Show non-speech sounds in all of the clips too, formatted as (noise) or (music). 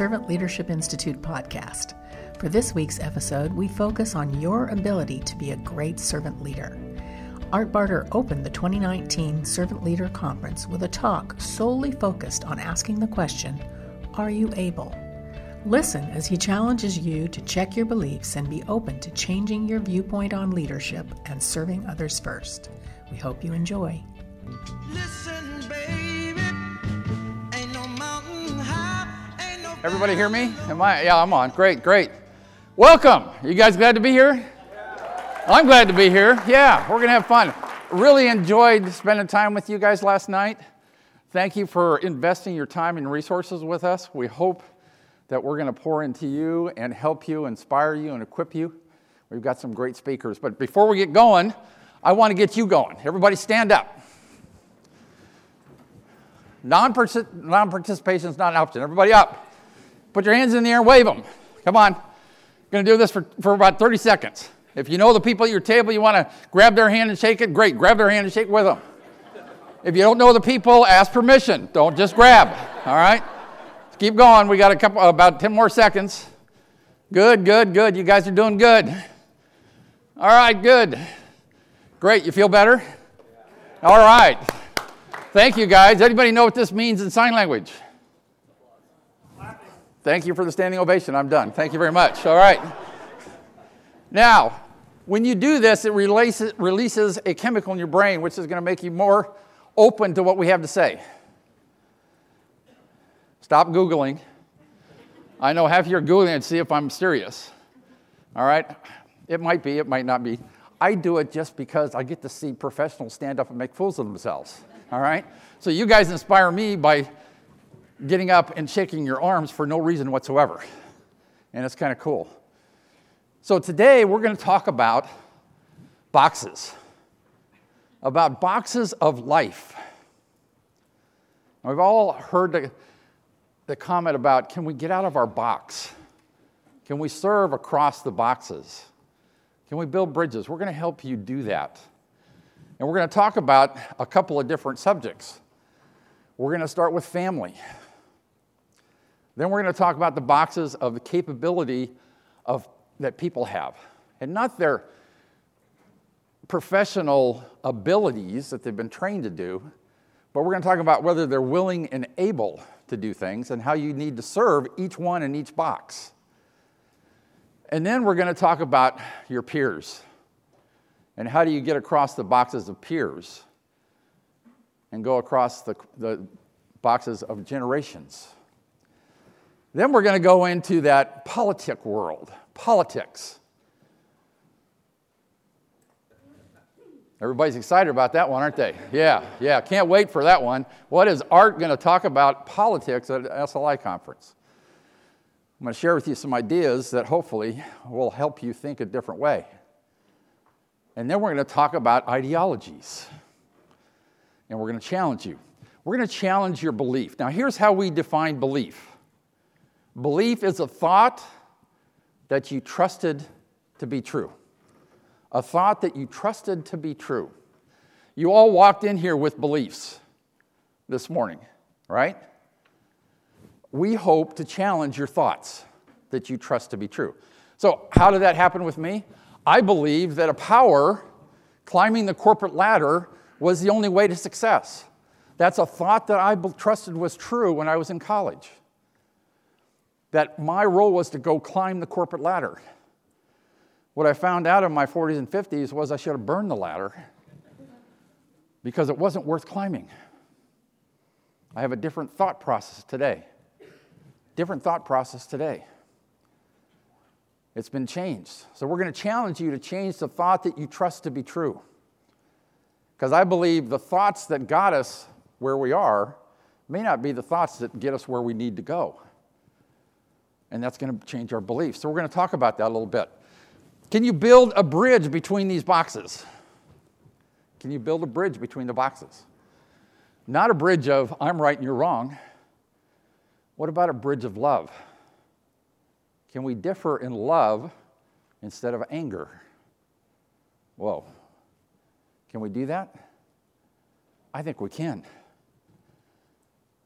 Servant Leadership Institute podcast. For this week's episode, we focus on your ability to be a great servant leader. Art Barter opened the 2019 Servant Leader Conference with a talk solely focused on asking the question Are you able? Listen as he challenges you to check your beliefs and be open to changing your viewpoint on leadership and serving others first. We hope you enjoy. Listen, Everybody hear me? Am I? Yeah, I'm on. Great, great. Welcome. You guys glad to be here? I'm glad to be here. Yeah, we're going to have fun. Really enjoyed spending time with you guys last night. Thank you for investing your time and resources with us. We hope that we're going to pour into you and help you, inspire you, and equip you. We've got some great speakers. But before we get going, I want to get you going. Everybody stand up. Non participation is not an option. Everybody up. Put your hands in the air and wave them. Come on. Going to do this for, for about 30 seconds. If you know the people at your table, you want to grab their hand and shake it, great. Grab their hand and shake with them. If you don't know the people, ask permission. Don't just grab. All right? Keep going. We got a couple, about 10 more seconds. Good, good, good. You guys are doing good. All right, good. Great. You feel better? All right. Thank you, guys. Anybody know what this means in sign language? Thank you for the standing ovation. I'm done. Thank you very much. All right. Now, when you do this, it releases, a chemical in your brain, which is going to make you more open to what we have to say. Stop Googling. I know half of you are Googling and see if I'm serious. All right? It might be, it might not be. I do it just because I get to see professionals stand up and make fools of themselves. All right? So you guys inspire me by getting up and shaking your arms for no reason whatsoever. And it's kind of cool. So today we're going to talk about boxes, about boxes of life. We've all heard the, the comment about can we get out of our box? Can we serve across the boxes? Can we build bridges? We're going to help you do that. And we're going to talk about a couple of different subjects. We're going to start with family. Then we're going to talk about the boxes of the capability of that people have, and not their professional abilities that they've been trained to do, but we're going to talk about whether they're willing and able to do things and how you need to serve each one in each box. And then we're going to talk about your peers and how do you get across the boxes of peers and go across the, the boxes of generations. Then we're going to go into that politic world politics. Everybody's excited about that one, aren't they? Yeah, yeah, can't wait for that one. What is Art going to talk about politics at an SLI conference? I'm going to share with you some ideas that hopefully will help you think a different way. And then we're going to talk about ideologies. And we're going to challenge you. We're going to challenge your belief. Now, here's how we define belief belief is a thought that you trusted to be true. A thought that you trusted to be true. You all walked in here with beliefs this morning, right? We hope to challenge your thoughts that you trust to be true. So, how did that happen with me? I believe that a power climbing the corporate ladder was the only way to success. That's a thought that I trusted was true when I was in college that my role was to go climb the corporate ladder. What I found out in my 40s and 50s was I should have burned the ladder because it wasn't worth climbing. I have a different thought process today. Different thought process today. It's been changed. So we're going to challenge you to change the thought that you trust to be true. Because I believe the thoughts that got us where we are may not be the thoughts that get us where we need to go and that's going to change our beliefs. So we're going to talk about that a little bit. Can you build a bridge between these boxes? Can you build a bridge between the boxes? Not a bridge of I'm right and you're wrong. What about a bridge of love? Can we differ in love instead of anger? Whoa. Can we do that? I think we can.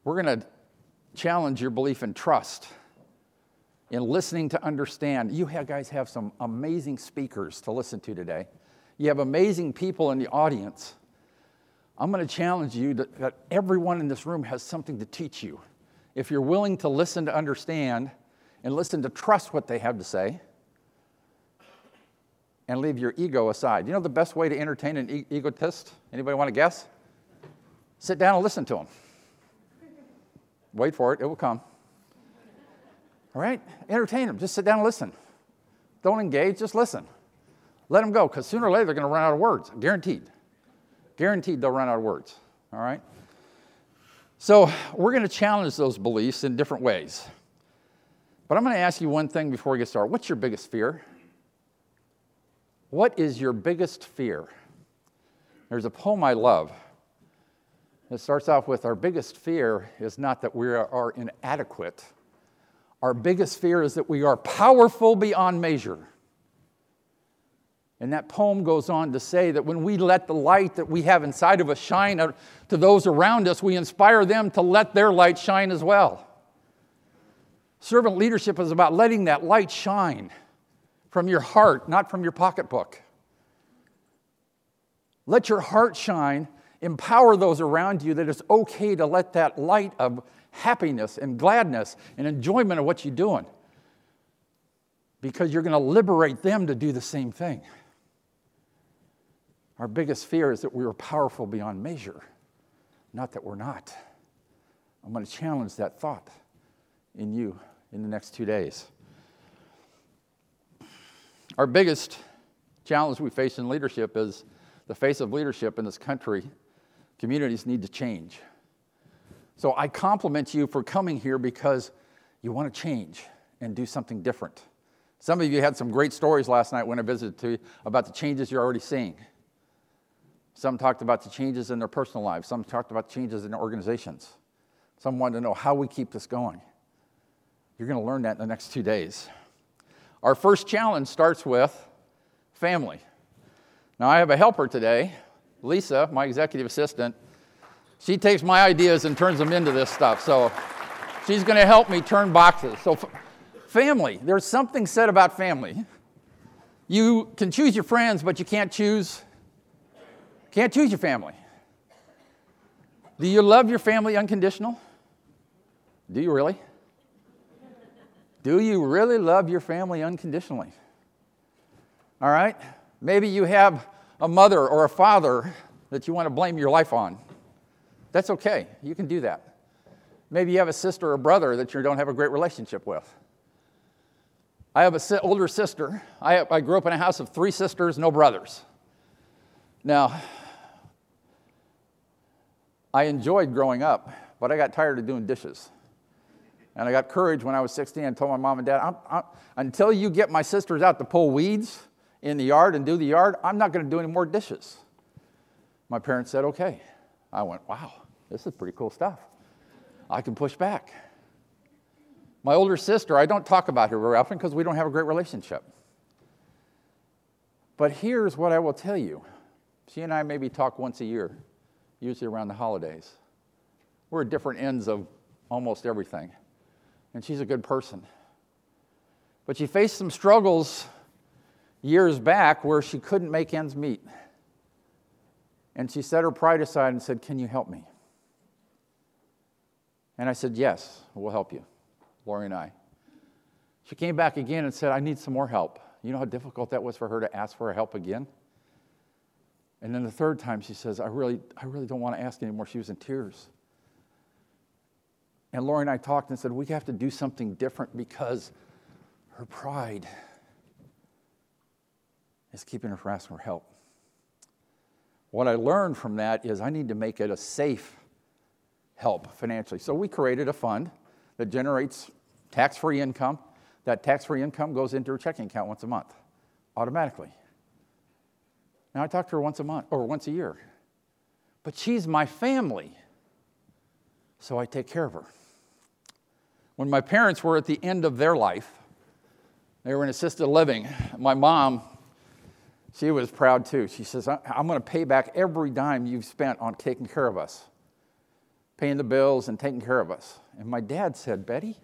We're going to challenge your belief in trust, in listening to understand. You guys have some amazing speakers to listen to today. You have amazing people in the audience. I'm going to challenge you that, that everyone in this room has something to teach you. If you're willing to listen to understand and listen to trust what they have to say, and leave your ego aside. You know the best way to entertain an e- egotist? Anybody want to guess? Sit down and listen to them. Wait for it, it will come. All right? Entertain them. Just sit down and listen. Don't engage, just listen. Let them go, because sooner or later they're going to run out of words. Guaranteed. Guaranteed they'll run out of words. All right? So we're going to challenge those beliefs in different ways. But I'm going to ask you one thing before we get started. What's your biggest fear? What is your biggest fear? There's a poem I love. It starts off with Our biggest fear is not that we are inadequate, our biggest fear is that we are powerful beyond measure. And that poem goes on to say that when we let the light that we have inside of us shine to those around us, we inspire them to let their light shine as well. Servant leadership is about letting that light shine from your heart, not from your pocketbook. Let your heart shine, empower those around you that it's okay to let that light of happiness and gladness and enjoyment of what you're doing because you're going to liberate them to do the same thing. Our biggest fear is that we are powerful beyond measure, not that we're not. I'm going to challenge that thought in you in the next two days. Our biggest challenge we face in leadership is the face of leadership in this country. Communities need to change. So I compliment you for coming here because you want to change and do something different. Some of you had some great stories last night when I visited to you about the changes you're already seeing. Some talked about the changes in their personal lives. Some talked about changes in their organizations. Some wanted to know how we keep this going. You're going to learn that in the next two days. Our first challenge starts with family. Now, I have a helper today, Lisa, my executive assistant. She takes my ideas and turns them into this stuff. So she's going to help me turn boxes. So, family, there's something said about family. You can choose your friends, but you can't choose can't choose your family. Do you love your family unconditional? Do you really? Do you really love your family unconditionally? All right? Maybe you have a mother or a father that you want to blame your life on. That's okay. You can do that. Maybe you have a sister or brother that you don't have a great relationship with. I have an older sister. I, I grew up in a house of three sisters, no brothers. Now, I enjoyed growing up, but I got tired of doing dishes. And I got courage when I was 16 and told my mom and dad, I'm, I'm, until you get my sisters out to pull weeds in the yard and do the yard, I'm not going to do any more dishes. My parents said, okay. I went, wow, this is pretty cool stuff. I can push back. My older sister, I don't talk about her very often because we don't have a great relationship. But here's what I will tell you she and I maybe talk once a year, usually around the holidays. We're at different ends of almost everything and she's a good person. But she faced some struggles years back where she couldn't make ends meet. And she set her pride aside and said, Can you help me? And I said, Yes, we'll help you, Lori and I. She came back again and said, I need some more help. You know how difficult that was for her to ask for help again? And then the third time she says, I really, I really don't want to ask anymore. She was in tears. And Lori and I talked and said, we have to do something different because her pride is keeping her from asking for help. What I learned from that is I need to make it a safe help financially. So we created a fund that generates tax free income. That tax free income goes into her checking account once a month automatically. Now I talk to her once a month or once a year. But she's my family, so I take care of her. When my parents were at the end of their life, they were in assisted living. My mom, she was proud too. She says, I'm going to pay back every dime you've spent on taking care of us. Paying the bills and taking care of us. And my dad said, Betty,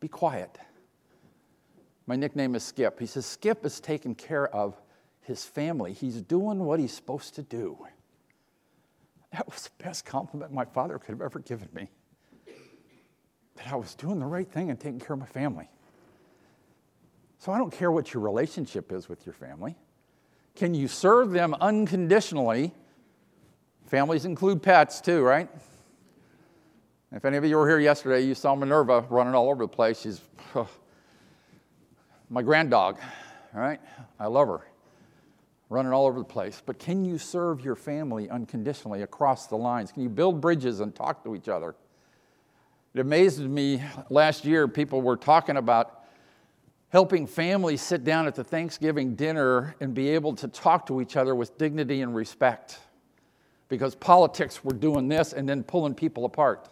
be quiet. My nickname is Skip. He says, Skip is taking care of his family. He's doing what he's supposed to do. That was the best compliment my father could have ever given me. That I was doing the right thing and taking care of my family. So I don't care what your relationship is with your family. Can you serve them unconditionally? Families include pets too, right? If any of you were here yesterday, you saw Minerva running all over the place. She's oh, my grand dog, right? I love her, running all over the place. But can you serve your family unconditionally across the lines? Can you build bridges and talk to each other? It amazed me last year, people were talking about helping families sit down at the Thanksgiving dinner and be able to talk to each other with dignity and respect because politics were doing this and then pulling people apart.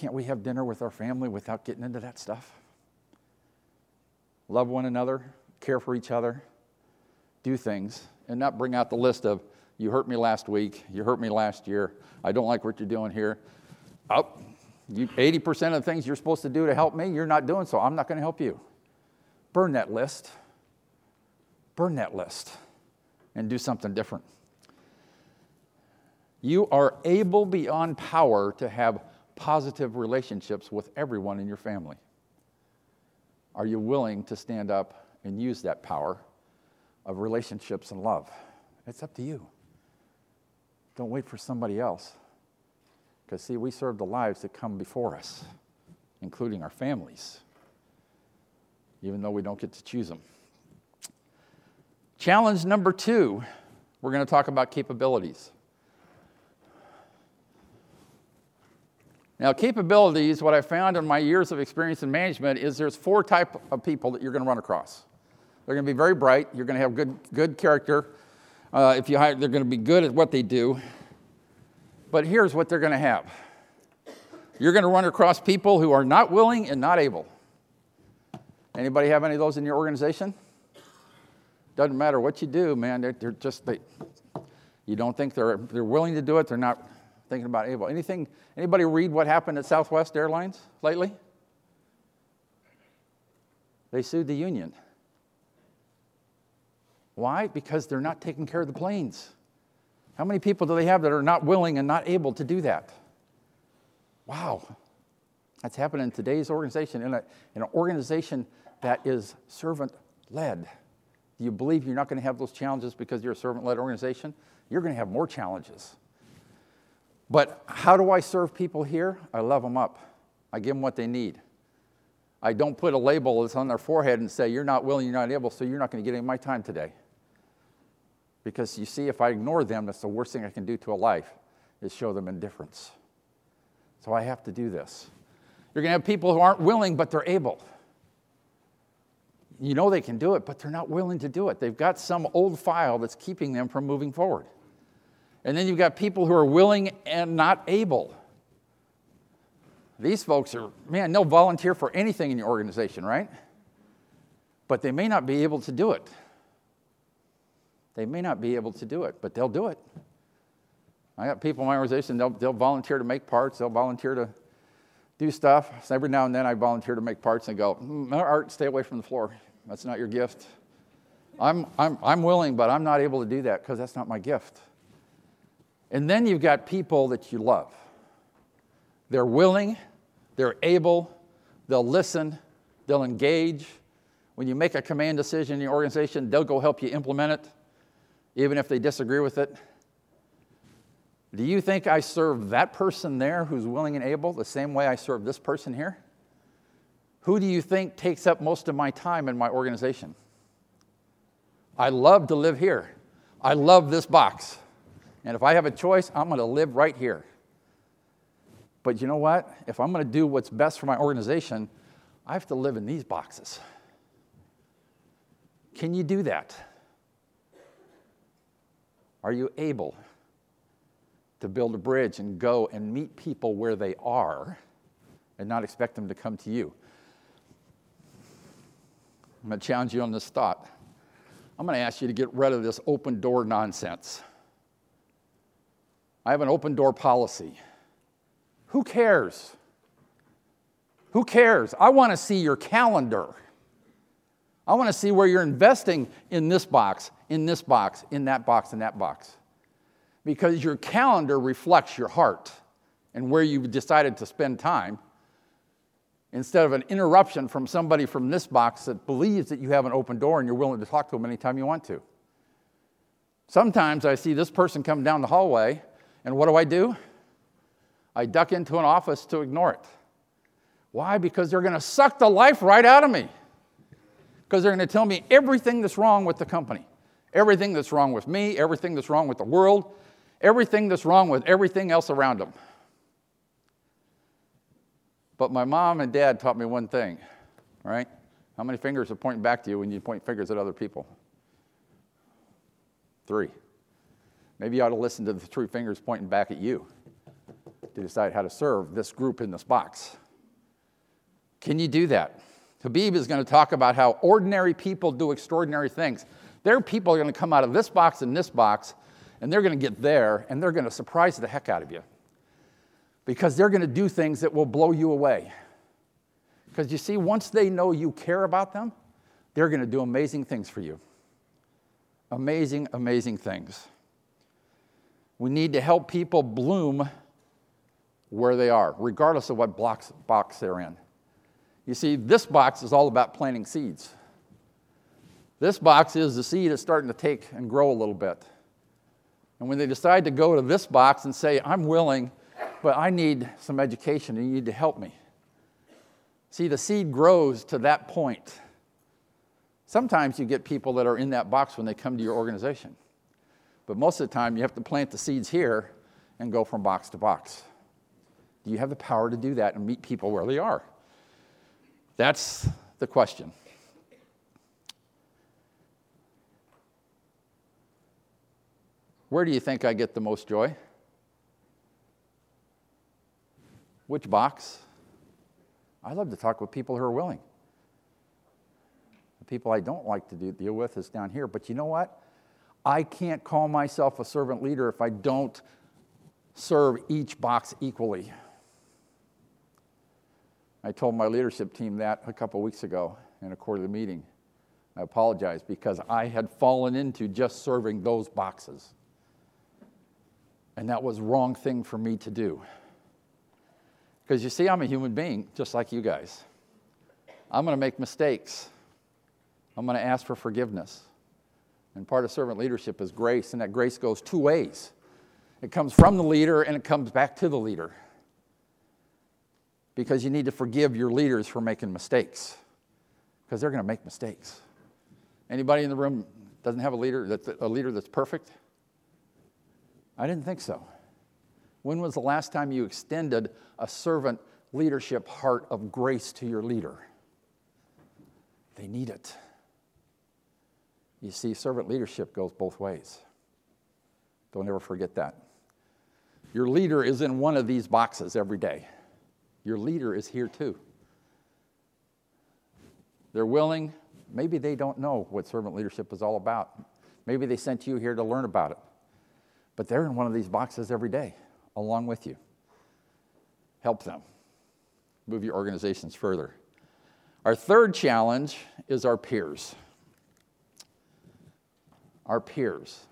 Can't we have dinner with our family without getting into that stuff? Love one another, care for each other, do things, and not bring out the list of, you hurt me last week, you hurt me last year, I don't like what you're doing here. Oh, you, 80% of the things you're supposed to do to help me, you're not doing, so I'm not going to help you. Burn that list. Burn that list and do something different. You are able beyond power to have positive relationships with everyone in your family? Are you willing to stand up and use that power of relationships and love? It's up to you. Don't wait for somebody else. Because, see, we serve the lives that come before us, including our families, even though we don't get to choose them. Challenge number two we're going to talk about capabilities. Now, capabilities, what I found in my years of experience in management is there's four type of people that you're going to run across. They're going to be very bright. You're going to have good, good character. Uh, if you hire, they're going to be good at what they do. But here's what they're going to have. You're going to run across people who are not willing and not able. Anybody have any of those in your organization? Doesn't matter what you do, man. They're, they're just they. You don't think they're they're willing to do it. They're not thinking about able. Anything, anybody read what happened at Southwest Airlines lately? They sued the union. Why? Because they're not taking care of the planes. How many people do they have that are not willing and not able to do that? Wow. That's happening in today's organization, in, a, in an organization that is servant led. Do you believe you're not going to have those challenges because you're a servant led organization? You're going to have more challenges. But how do I serve people here? I love them up. I give them what they need. I don't put a label that's on their forehead and say, You're not willing, you're not able, so you're not going to get any of my time today. Because you see, if I ignore them, that's the worst thing I can do to a life, is show them indifference. So I have to do this. You're going to have people who aren't willing, but they're able. You know they can do it, but they're not willing to do it. They've got some old file that's keeping them from moving forward. And then you've got people who are willing and not able. These folks are, man, they'll volunteer for anything in your organization, right? But they may not be able to do it. They may not be able to do it, but they'll do it. I got people in my organization, they'll, they'll volunteer to make parts, they'll volunteer to do stuff. So every now and then I volunteer to make parts and go, mm, Art, stay away from the floor. That's not your gift. I'm, I'm, I'm willing, but I'm not able to do that because that's not my gift. And then you've got people that you love. They're willing, they're able, they'll listen, they'll engage. When you make a command decision in your organization, they'll go help you implement it, even if they disagree with it. Do you think I serve that person there who's willing and able the same way I serve this person here? Who do you think takes up most of my time in my organization? I love to live here. I love this box. And if I have a choice, I'm going to live right here. But you know what? If I'm going to do what's best for my organization, I have to live in these boxes. Can you do that? Are you able to build a bridge and go and meet people where they are and not expect them to come to you? I'm going to challenge you on this thought. I'm going to ask you to get rid of this open door nonsense. I have an open door policy. Who cares? Who cares? I want to see your calendar. I want to see where you're investing in this box, in this box, in that box, in that box. Because your calendar reflects your heart and where you've decided to spend time instead of an interruption from somebody from this box that believes that you have an open door and you're willing to talk to them anytime you want to. Sometimes I see this person come down the hallway, and what do I do? I duck into an office to ignore it. Why? Because they're going to suck the life right out of me. Because they're going to tell me everything that's wrong with the company, everything that's wrong with me, everything that's wrong with the world, everything that's wrong with everything else around them. But my mom and dad taught me one thing, right? How many fingers are pointing back to you when you point fingers at other people? Three. Maybe you ought to listen to the three fingers pointing back at you to decide how to serve this group in this box. Can you do that? Habib is going to talk about how ordinary people do extraordinary things. Their people are going to come out of this box and this box, and they're going to get there, and they're going to surprise the heck out of you because they're going to do things that will blow you away. Because you see, once they know you care about them, they're going to do amazing things for you. Amazing, amazing things. We need to help people bloom where they are, regardless of what box, box they're in. You see, this box is all about planting seeds. This box is the seed is starting to take and grow a little bit. And when they decide to go to this box and say, I'm willing but I need some education and you need to help me. See, the seed grows to that point. Sometimes you get people that are in that box when they come to your organization. But most of the time, you have to plant the seeds here and go from box to box. Do you have the power to do that and meet people where they are? That's the question. Where do you think I get the most joy? Which box? I love to talk with people who are willing. The people I don't like to deal with is down here. But you know what? I can't call myself a servant leader if I don't serve each box equally. I told my leadership team that a couple weeks ago in a quarterly meeting. I apologize because I had fallen into just serving those boxes. And that was wrong thing for me to do. Because you see, I'm a human being just like you guys. I'm going to make mistakes. I'm going to ask for forgiveness. And part of servant leadership is grace, and that grace goes two ways it comes from the leader and it comes back to the leader. Because you need to forgive your leaders for making mistakes, because they're going to make mistakes. Anybody in the room doesn't have a leader that's a leader that's perfect? I didn't think so. When was the last time you extended a servant leadership heart of grace to your leader? They need it. You see, servant leadership goes both ways. Don't ever forget that. Your leader is in one of these boxes every day. Your leader is here too. They're willing. Maybe they don't know what servant leadership is all about. Maybe they sent you here to learn about it. But they're in one of these boxes every day along with you. Help them. Move your organizations further. Our third challenge is our peers. Our peers.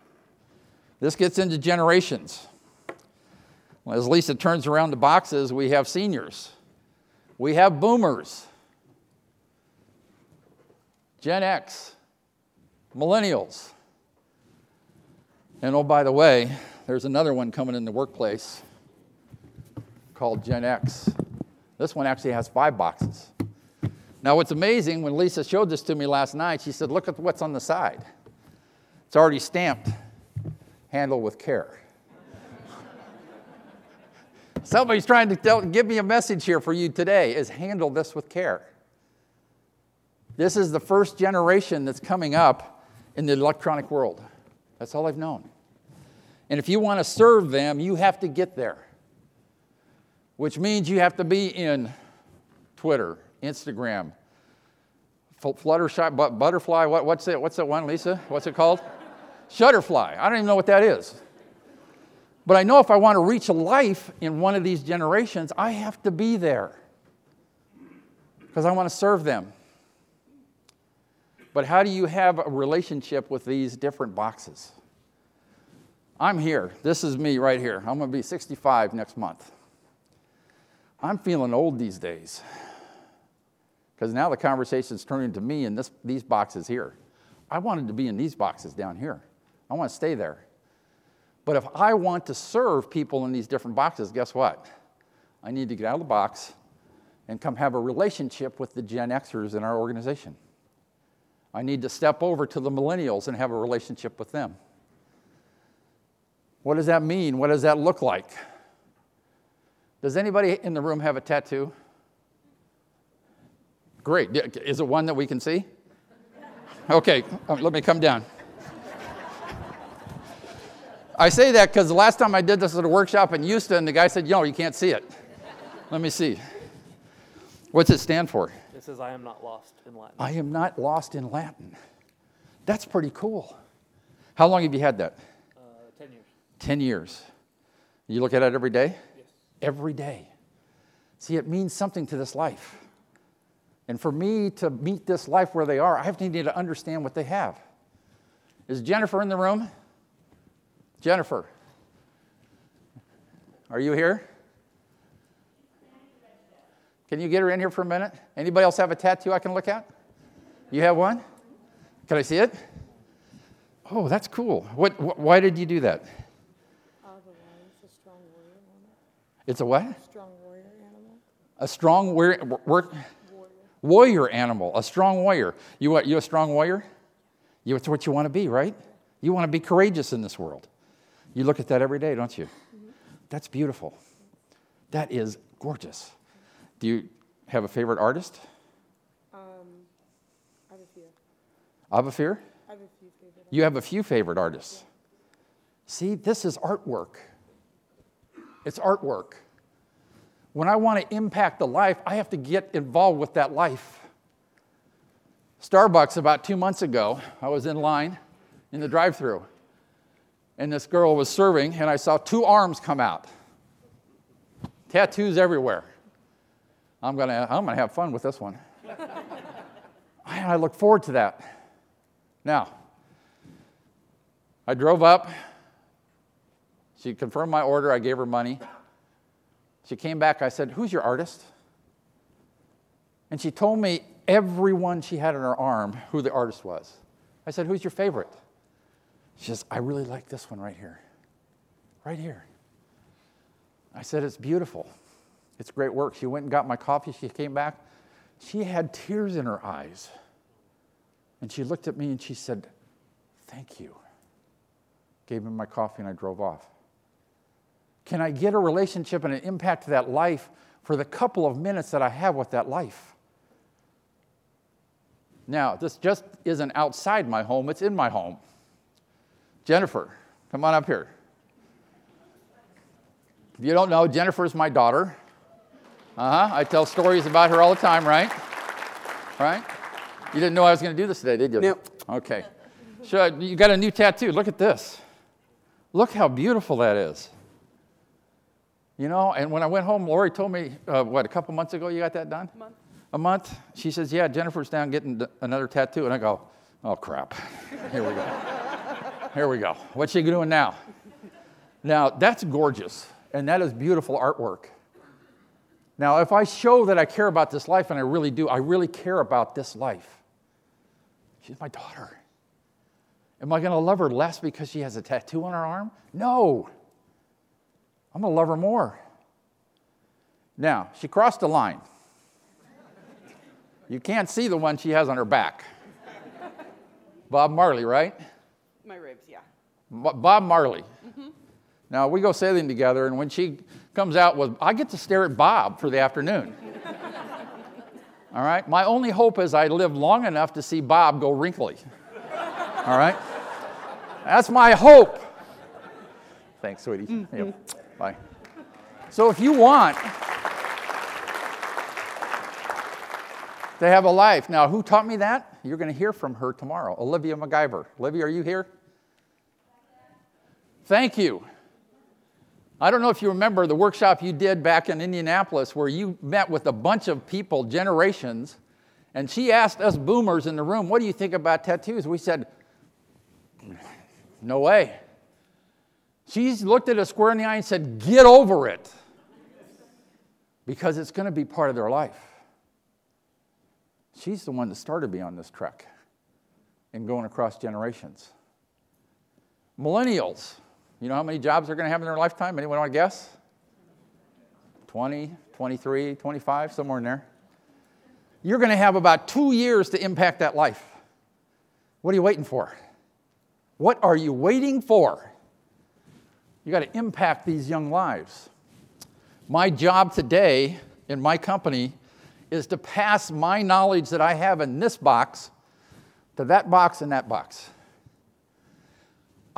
This gets into generations. As Lisa turns around the boxes, we have seniors, we have boomers, Gen X, millennials. And oh, by the way, there's another one coming in the workplace called Gen X. This one actually has five boxes. Now, what's amazing, when Lisa showed this to me last night, she said, Look at what's on the side. It's already stamped, handle with care. (laughs) Somebody's trying to tell, give me a message here for you today is handle this with care. This is the first generation that's coming up in the electronic world. That's all I've known. And if you want to serve them, you have to get there, which means you have to be in Twitter, Instagram, Fluttershy, Butterfly, what, what's it? What's that one, Lisa? What's it called? Shutterfly. I don't even know what that is. But I know if I want to reach a life in one of these generations, I have to be there because I want to serve them. But how do you have a relationship with these different boxes? I'm here. This is me right here. I'm going to be 65 next month. I'm feeling old these days because now the conversation's turning to me in this, these boxes here. I wanted to be in these boxes down here. I want to stay there. But if I want to serve people in these different boxes, guess what? I need to get out of the box and come have a relationship with the Gen Xers in our organization. I need to step over to the millennials and have a relationship with them. What does that mean? What does that look like? Does anybody in the room have a tattoo? Great. Is it one that we can see? Okay, um, let me come down. I say that because the last time I did this at a workshop in Houston, the guy said, No, you can't see it. Let me see. What's it stand for? It says, I am not lost in Latin. I am not lost in Latin. That's pretty cool. How long have you had that? Uh, 10 years. 10 years. You look at it every day? Yes. Every day. See, it means something to this life. And for me to meet this life where they are, I have to need to understand what they have. Is Jennifer in the room? Jennifer, are you here? Can you get her in here for a minute? Anybody else have a tattoo I can look at? You have one? Can I see it? Oh, that's cool. What, wh- why did you do that? Otherwise, a strong warrior animal. It's a what? Strong warrior animal. A strong warrior, war, warrior animal, a strong warrior. You, what, you a strong warrior? You, it's what you want to be, right? You want to be courageous in this world. You look at that every day, don't you? That's beautiful. That is gorgeous. Do you have a favorite artist? Um, I have a few. Abafir? I have a few favorite. You have a few favorite artists. See, this is artwork. It's artwork. When I want to impact the life, I have to get involved with that life. Starbucks, about two months ago, I was in line in the drive through, and this girl was serving, and I saw two arms come out. Tattoos everywhere. I'm going to I'm to have fun with this one. (laughs) and I look forward to that. Now, I drove up. She confirmed my order. I gave her money. She came back. I said, Who's your artist? And she told me everyone she had on her arm who the artist was. I said, Who's your favorite? She says, I really like this one right here. Right here. I said, It's beautiful. It's great work. She went and got my coffee. She came back. She had tears in her eyes. And she looked at me and she said, Thank you. Gave me my coffee and I drove off. Can I get a relationship and an impact to that life for the couple of minutes that I have with that life? Now, this just isn't outside my home, it's in my home. Jennifer, come on up here. If you don't know, Jennifer's my daughter. Uh huh. I tell stories about her all the time, right? Right? You didn't know I was going to do this today, did you? Nope. Okay. So you got a new tattoo. Look at this. Look how beautiful that is. You know, and when I went home, Lori told me, uh, what, a couple months ago you got that done? A month. A month? She says, yeah, Jennifer's down getting another tattoo. And I go, oh, crap. Here we go. Here we go. What's she doing now? Now, that's gorgeous, and that is beautiful artwork. Now, if I show that I care about this life, and I really do, I really care about this life, she's my daughter. Am I going to love her less because she has a tattoo on her arm? No. I'm going to love her more. Now, she crossed the line. You can't see the one she has on her back. Bob Marley, right? My ribs, yeah. Bob Marley. Mm-hmm. Now, we go sailing together, and when she comes out with, I get to stare at Bob for the afternoon. (laughs) All right? My only hope is I live long enough to see Bob go wrinkly. All right? That's my hope. Thanks, sweetie. Mm-hmm. Yep. Bye. So if you want to have a life, now who taught me that? You're going to hear from her tomorrow. Olivia McIvor. Olivia, are you here? Thank you. I don't know if you remember the workshop you did back in Indianapolis where you met with a bunch of people, generations, and she asked us boomers in the room, What do you think about tattoos? We said, No way. She looked at us square in the eye and said, Get over it. Because it's going to be part of their life. She's the one that started me on this trek and going across generations. Millennials, you know how many jobs they're going to have in their lifetime? Anyone want to guess? 20, 23, 25, somewhere in there. You're going to have about two years to impact that life. What are you waiting for? What are you waiting for? You got to impact these young lives. My job today in my company is to pass my knowledge that I have in this box to that box and that box.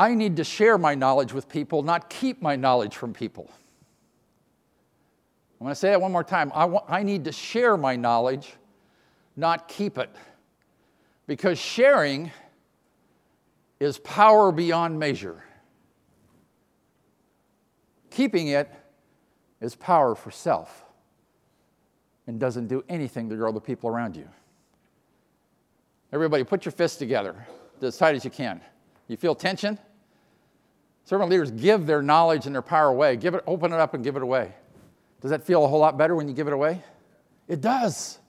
I need to share my knowledge with people, not keep my knowledge from people. I'm going to say that one more time. I, want, I need to share my knowledge, not keep it. Because sharing is power beyond measure. Keeping it is power for self and doesn't do anything to grow the people around you. Everybody, put your fists together as tight as you can. You feel tension? Servant leaders give their knowledge and their power away. Give it, open it up and give it away. Does that feel a whole lot better when you give it away? It does.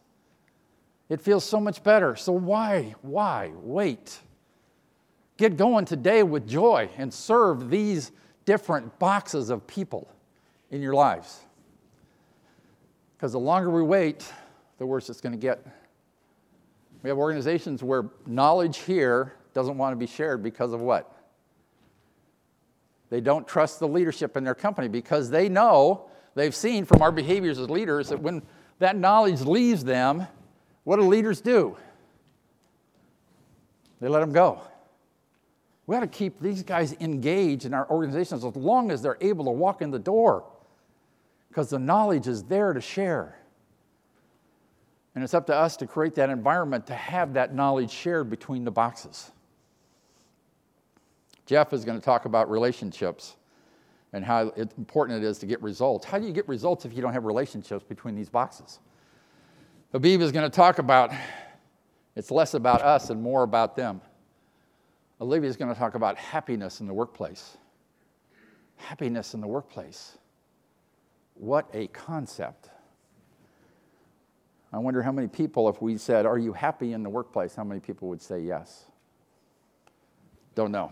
It feels so much better. So why, why wait? Get going today with joy and serve these different boxes of people in your lives. Because the longer we wait, the worse it's going to get. We have organizations where knowledge here doesn't want to be shared because of what? They don't trust the leadership in their company because they know, they've seen from our behaviors as leaders, that when that knowledge leaves them, what do leaders do? They let them go. We got to keep these guys engaged in our organizations as long as they're able to walk in the door because the knowledge is there to share. And it's up to us to create that environment to have that knowledge shared between the boxes. Jeff is going to talk about relationships and how important it is to get results. How do you get results if you don't have relationships between these boxes? Habib is going to talk about it's less about us and more about them. Olivia is going to talk about happiness in the workplace. Happiness in the workplace. What a concept. I wonder how many people, if we said, Are you happy in the workplace? How many people would say yes? Don't know.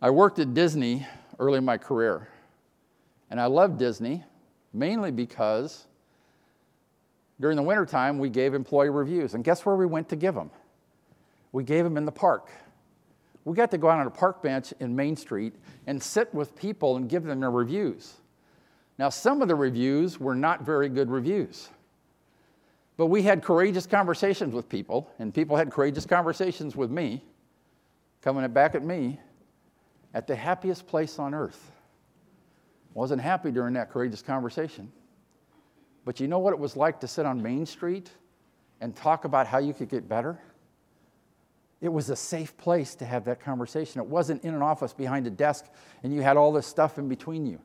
I worked at Disney early in my career, and I loved Disney mainly because during the wintertime we gave employee reviews. And guess where we went to give them? We gave them in the park. We got to go out on a park bench in Main Street and sit with people and give them their reviews. Now, some of the reviews were not very good reviews. But we had courageous conversations with people, and people had courageous conversations with me, coming back at me at the happiest place on earth. Wasn't happy during that courageous conversation. But you know what it was like to sit on Main Street and talk about how you could get better? It was a safe place to have that conversation. It wasn't in an office behind a desk and you had all this stuff in between you.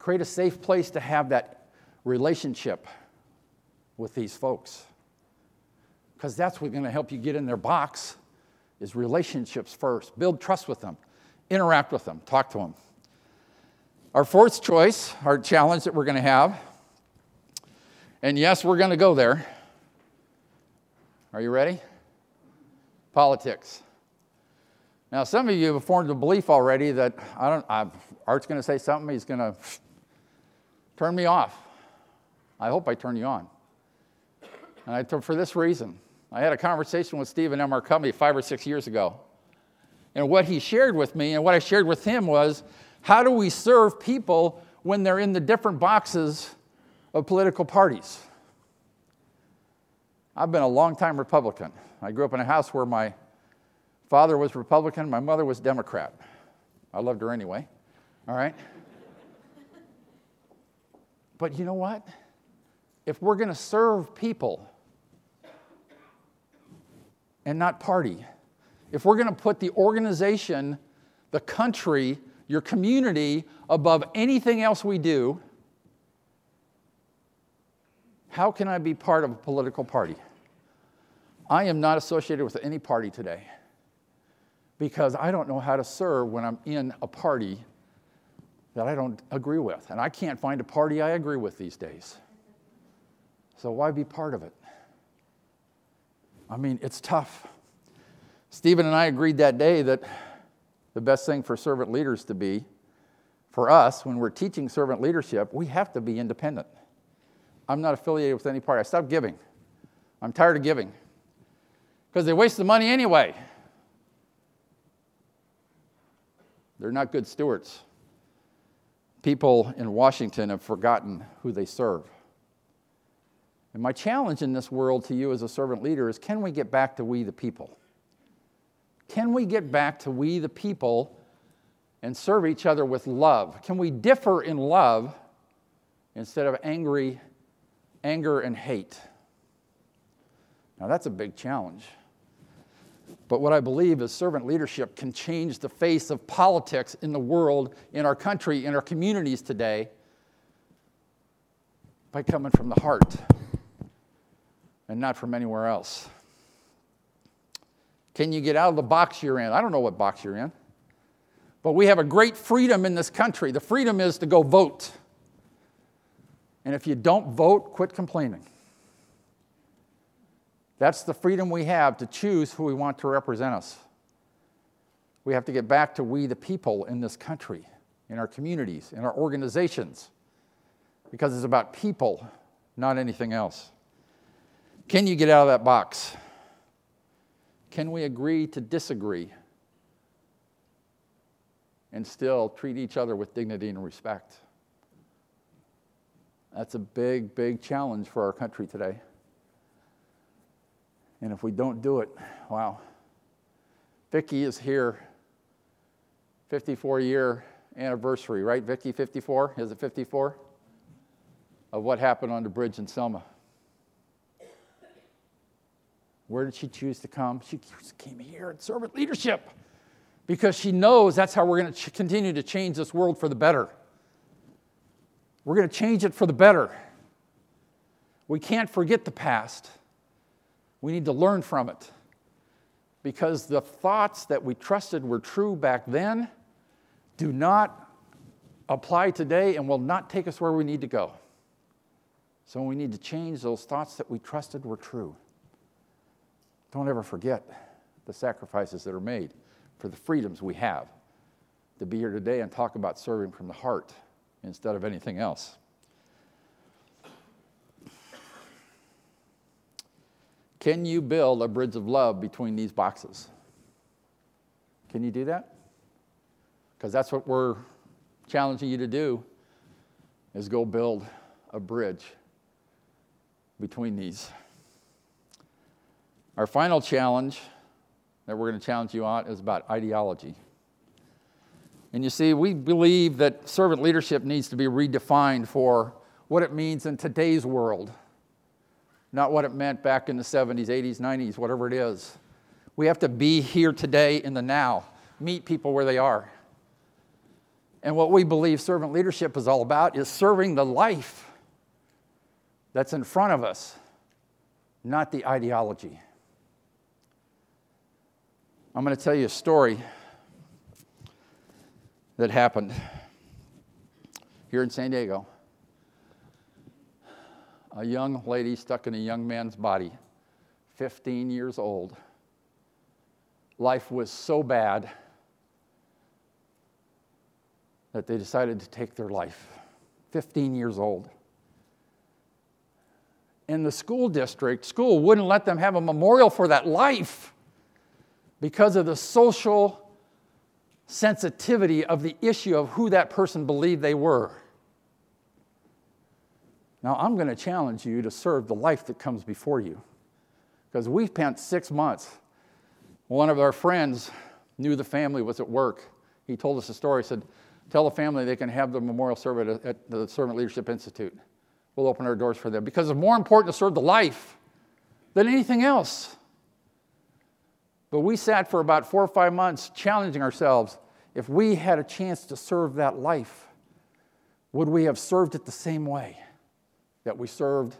Create a safe place to have that relationship with these folks. Because that's what's going to help you get in their box is relationships first. Build trust with them interact with them, talk to them. Our fourth choice, our challenge that we're going to have, and yes, we're going to go there. Are you ready? Politics. Now, some of you have formed a belief already that I don't. I've, Art's going to say something. He's going to turn me off. I hope I turn you on. And I, for this reason, I had a conversation with Stephen M. R. Covey five or six years ago. And what he shared with me and what I shared with him was how do we serve people when they're in the different boxes of political parties? I've been a long-time Republican. I grew up in a house where my father was Republican, my mother was Democrat. I loved her anyway. All right? But you know what? If we're going to serve people and not party, if we're going to put the organization, the country, your community above anything else we do, how can I be part of a political party? I am not associated with any party today because I don't know how to serve when I'm in a party that I don't agree with. And I can't find a party I agree with these days. So why be part of it? I mean, it's tough. Stephen and I agreed that day that the best thing for servant leaders to be, for us, when we're teaching servant leadership, we have to be independent. I'm not affiliated with any party. I stopped giving. I'm tired of giving because they waste the money anyway. They're not good stewards. People in Washington have forgotten who they serve. And my challenge in this world to you as a servant leader is can we get back to we the people? Can we get back to we the people and serve each other with love? Can we differ in love instead of angry, anger and hate? Now that's a big challenge. But what I believe is servant leadership can change the face of politics in the world, in our country, in our communities today by coming from the heart and not from anywhere else. Can you get out of the box you're in? I don't know what box you're in. But we have a great freedom in this country. The freedom is to go vote. And if you don't vote, quit complaining. That's the freedom we have to choose who we want to represent us. We have to get back to we, the people in this country, in our communities, in our organizations, because it's about people, not anything else. Can you get out of that box? Can we agree to disagree and still treat each other with dignity and respect? That's a big, big challenge for our country today. And if we don't do it, wow. Vicki is here, 54 year anniversary, right? Vicki, 54? Is it 54? Of what happened on the bridge in Selma. Where did she choose to come? She came here in servant leadership because she knows that's how we're going to continue to change this world for the better. We're going to change it for the better. We can't forget the past. We need to learn from it because the thoughts that we trusted were true back then do not apply today and will not take us where we need to go. So we need to change those thoughts that we trusted were true. Don't ever forget the sacrifices that are made for the freedoms we have to be here today and talk about serving from the heart instead of anything else. Can you build a bridge of love between these boxes? Can you do that? Because that's what we're challenging you to do is go build a bridge between these. Our final challenge that we're going to challenge you on is about ideology. And you see, we believe that servant leadership needs to be redefined for what it means in today's world not what it meant back in the 70s, 80s, 90s, whatever it is. We have to be here today in the now, meet people where they are. And what we believe servant leadership is all about is serving the life that's in front of us, not the ideology. I'm going to tell you a story that happened here in San Diego a young lady stuck in a young man's body, 15 years old. Life was so bad that they decided to take their life. 15 years old. In the school district, school wouldn't let them have a memorial for that life because of the social sensitivity of the issue of who that person believed they were. Now, I'm going to challenge you to serve the life that comes before you. Because we spent six months. One of our friends knew the family was at work. He told us a story. He said, Tell the family they can have the memorial service at the Servant Leadership Institute. We'll open our doors for them. Because it's more important to serve the life than anything else. But we sat for about four or five months challenging ourselves if we had a chance to serve that life, would we have served it the same way that we served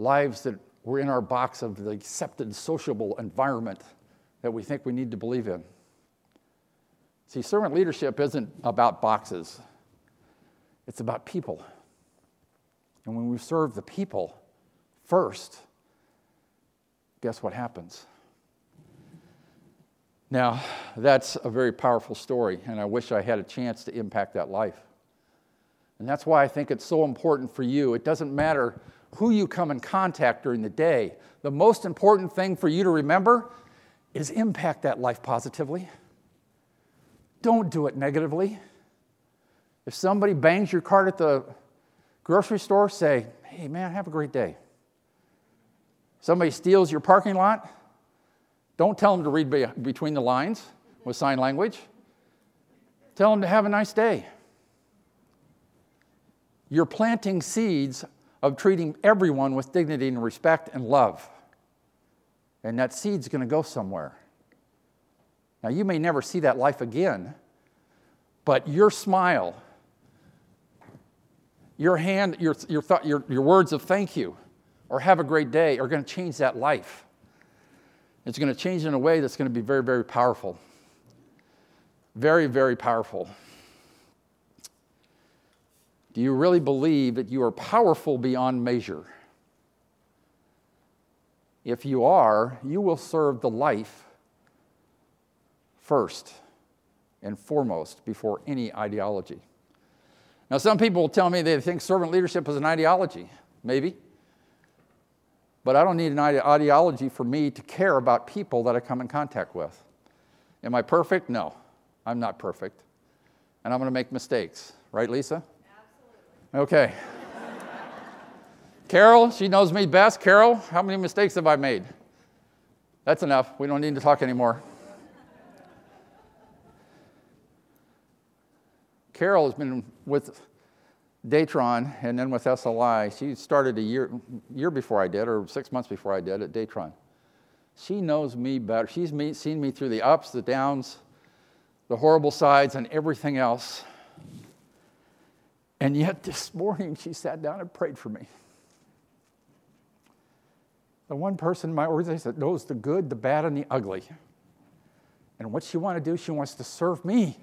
lives that were in our box of the accepted sociable environment that we think we need to believe in? See, servant leadership isn't about boxes, it's about people. And when we serve the people first, guess what happens? Now, that's a very powerful story, and I wish I had a chance to impact that life. And that's why I think it's so important for you. It doesn't matter who you come in contact during the day, the most important thing for you to remember is impact that life positively. Don't do it negatively. If somebody bangs your cart at the grocery store, say, hey, man, have a great day. Somebody steals your parking lot, don't tell them to read be- between the lines with sign language. Tell them to have a nice day. You're planting seeds of treating everyone with dignity and respect and love. And that seed's going to go somewhere. Now, you may never see that life again, but your smile, your hand, your, your, th- your, your words of thank you or have a great day are going to change that life. It's going to change in a way that's going to be very, very powerful. Very, very powerful. Do you really believe that you are powerful beyond measure? If you are, you will serve the life first and foremost before any ideology. Now, some people will tell me they think servant leadership is an ideology. Maybe. But I don't need an ideology for me to care about people that I come in contact with. Am I perfect? No, I'm not perfect. And I'm going to make mistakes. Right, Lisa? Absolutely. Okay. Carol, she knows me best. Carol, how many mistakes have I made? That's enough. We don't need to talk anymore. Carol has been with Datron and then with SLI. She started a year, year before I did, or six months before I did at Datron. She knows me better. She's me, seen me through the ups, the downs, the horrible sides, and everything else. And yet this morning she sat down and prayed for me. The one person in my organization that knows the good, the bad, and the ugly. And what she wants to do, she wants to serve me.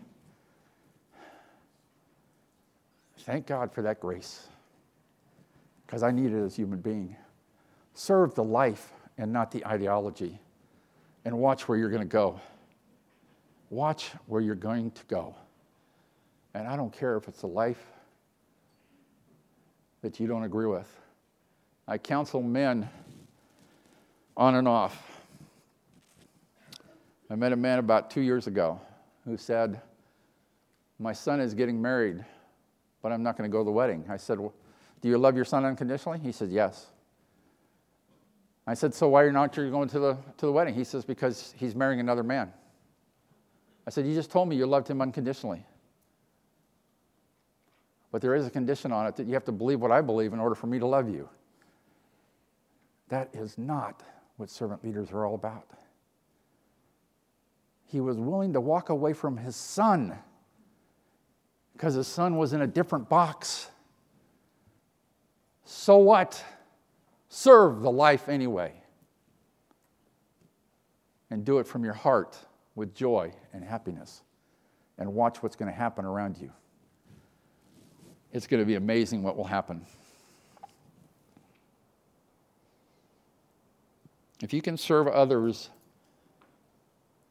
Thank God for that grace, because I need it as a human being. Serve the life and not the ideology, and watch where you're going to go. Watch where you're going to go. And I don't care if it's a life that you don't agree with. I counsel men on and off. I met a man about two years ago who said, My son is getting married but I'm not going to go to the wedding. I said, well, Do you love your son unconditionally? He said, Yes. I said, So why are you not going to the, to the wedding? He says, Because he's marrying another man. I said, You just told me you loved him unconditionally. But there is a condition on it that you have to believe what I believe in order for me to love you. That is not what servant leaders are all about. He was willing to walk away from his son because his son was in a different box. So what? Serve the life anyway. And do it from your heart with joy and happiness. And watch what's going to happen around you. It's going to be amazing what will happen. If you can serve others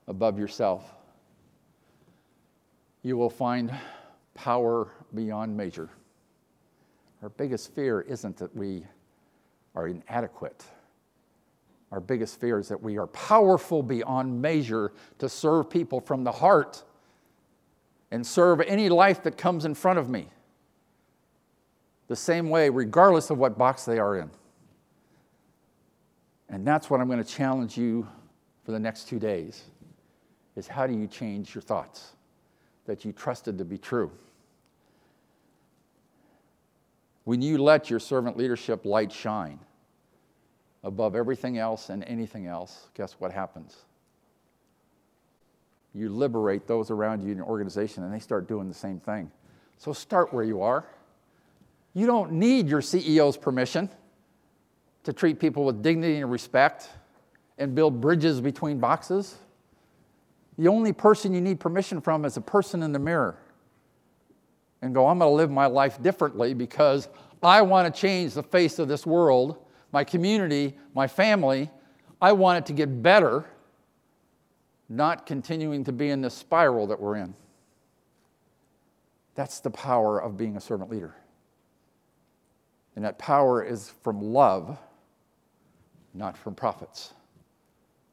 above yourself, you will find power beyond measure. Our biggest fear isn't that we are inadequate. Our biggest fear is that we are powerful beyond measure to serve people from the heart and serve any life that comes in front of me the same way, regardless of what box they are in. And that's what I'm going to challenge you for the next two days is how do you change your thoughts that you trusted to be true? When you let your servant leadership light shine above everything else and anything else, guess what happens? you liberate those around you in your organization and they start doing the same thing. So start where you are. You don't need your CEO's permission to treat people with dignity and respect and build bridges between boxes. The only person you need permission from is a person in the mirror. And go, I'm going to live my life differently because I want to change the face of this world, my community, my family. I want it to get better, not continuing to be in this spiral that we're in. That's the power of being a servant leader. And that power is from love, not from profits.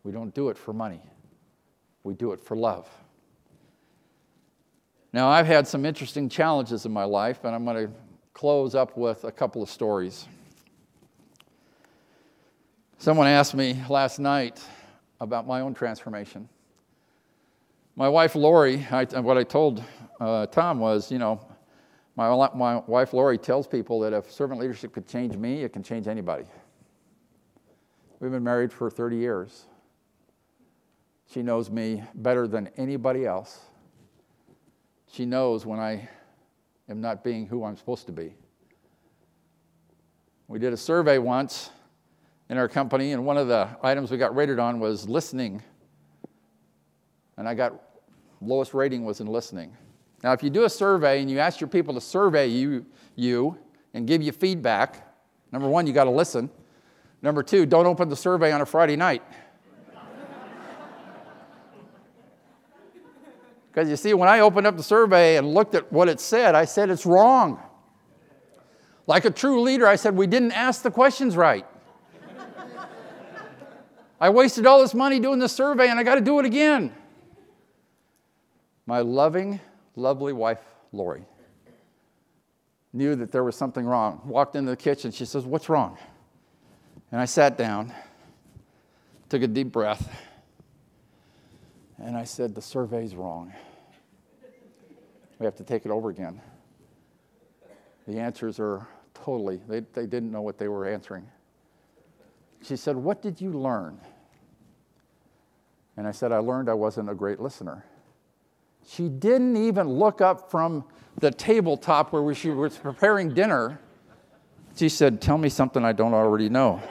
We don't do it for money, we do it for love. Now, I've had some interesting challenges in my life, and I'm going to close up with a couple of stories. Someone asked me last night about my own transformation. My wife Lori, I, what I told uh, Tom was, you know, my, my wife Lori tells people that if servant leadership could change me, it can change anybody. We've been married for 30 years. She knows me better than anybody else. She knows when I am not being who I'm supposed to be. We did a survey once in our company, and one of the items we got rated on was listening. And I got lowest rating was in listening. Now, if you do a survey and you ask your people to survey you, you and give you feedback, number one, you got to listen. Number two, don't open the survey on a Friday night. Because you see, when I opened up the survey and looked at what it said, I said it's wrong. Like a true leader, I said we didn't ask the questions right. I wasted all this money doing this survey and I got to do it again. My loving, lovely wife, Lori, knew that there was something wrong. Walked into the kitchen, she says, What's wrong? And I sat down, took a deep breath, and I said, The survey's wrong. We have to take it over again. The answers are totally, they, they didn't know what they were answering. She said, What did you learn? And I said, I learned I wasn't a great listener. She didn't even look up from the tabletop where she was preparing dinner. She said, Tell me something I don't already know.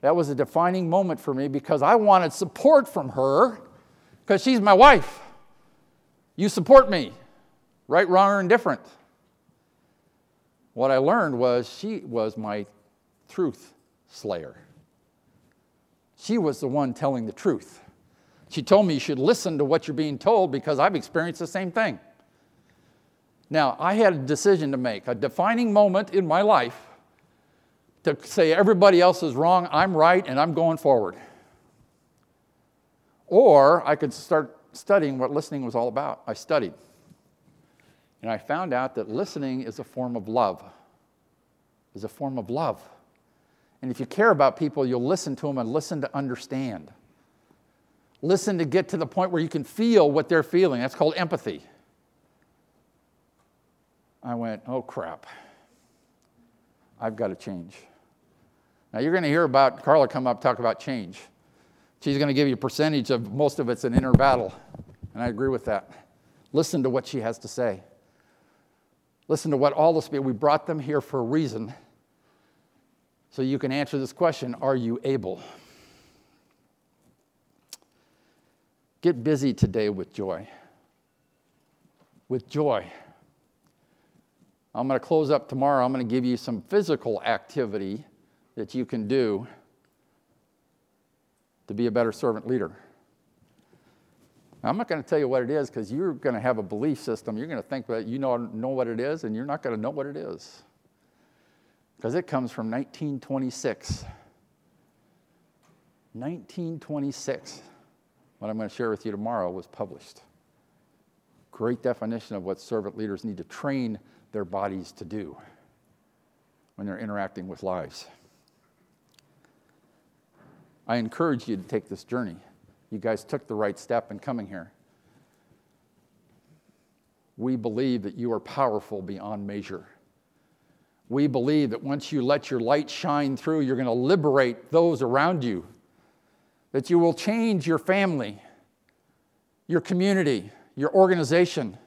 That was a defining moment for me because I wanted support from her because she's my wife. You support me, right, wrong, or indifferent. What I learned was she was my truth slayer. She was the one telling the truth. She told me you should listen to what you're being told because I've experienced the same thing. Now, I had a decision to make, a defining moment in my life to say everybody else is wrong, I'm right, and I'm going forward. Or I could start studying what listening was all about. I studied. And I found out that listening is a form of love. Is a form of love. And if you care about people, you'll listen to them and listen to understand. Listen to get to the point where you can feel what they're feeling. That's called empathy. I went, oh crap. I've got to change. Now you're going to hear about Carla come up talk about change. She's going to give you a percentage of most of it's an inner battle. And I agree with that. Listen to what she has to say. Listen to what all the people, we brought them here for a reason. So you can answer this question Are you able? Get busy today with joy. With joy. I'm going to close up tomorrow. I'm going to give you some physical activity that you can do to be a better servant leader. Now, I'm not going to tell you what it is because you're going to have a belief system. You're going to think that you know, know what it is, and you're not going to know what it is because it comes from 1926. 1926 what I'm going to share with you tomorrow was published. Great definition of what servant leaders need to train their bodies to do when they're interacting with lives. I encourage you to take this journey. You guys took the right step in coming here. We believe that you are powerful beyond measure. We believe that once you let your light shine through, you're going to liberate those around you that you will change your family, your community, your organization,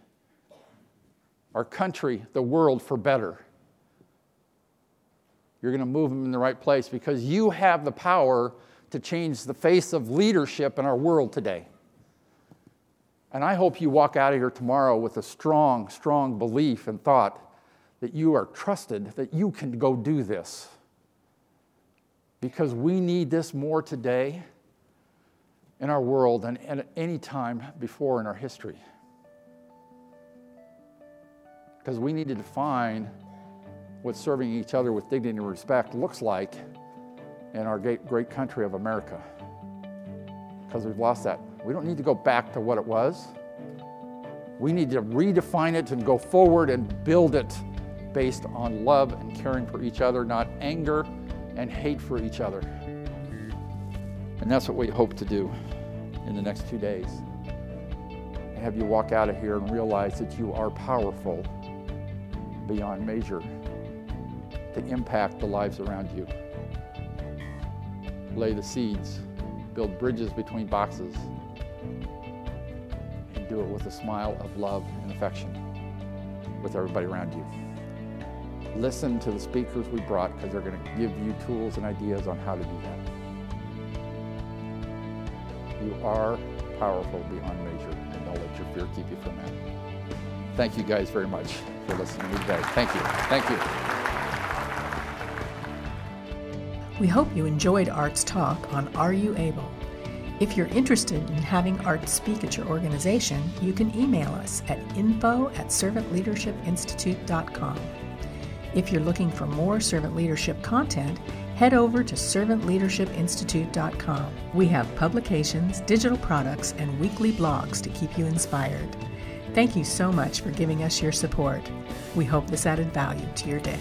our country, the world for better. You're going to move them in the right place because you have the power to change the face of leadership in our world today. And I hope you walk out of here tomorrow with a strong, strong belief and thought that you are trusted, that you can go do this. Because we need this more today in our world than at any time before in our history. Because we need to define what serving each other with dignity and respect looks like in our great, great country of America. Because we've lost that. We don't need to go back to what it was. We need to redefine it and go forward and build it based on love and caring for each other, not anger and hate for each other. And that's what we hope to do in the next two days. Have you walk out of here and realize that you are powerful beyond measure to impact the lives around you. Lay the seeds, build bridges between boxes, and do it with a smile of love and affection with everybody around you. Listen to the speakers we brought because they're going to give you tools and ideas on how to do that. You are powerful beyond measure, and don't let your fear keep you from that. Thank you guys very much for listening to me today. Thank you. Thank you. We hope you enjoyed Art's talk on Are You Able? If you're interested in having Art speak at your organization, you can email us at info at servantleadershipinstitute.com. If you're looking for more servant leadership content, head over to servantleadershipinstitute.com. We have publications, digital products, and weekly blogs to keep you inspired. Thank you so much for giving us your support. We hope this added value to your day.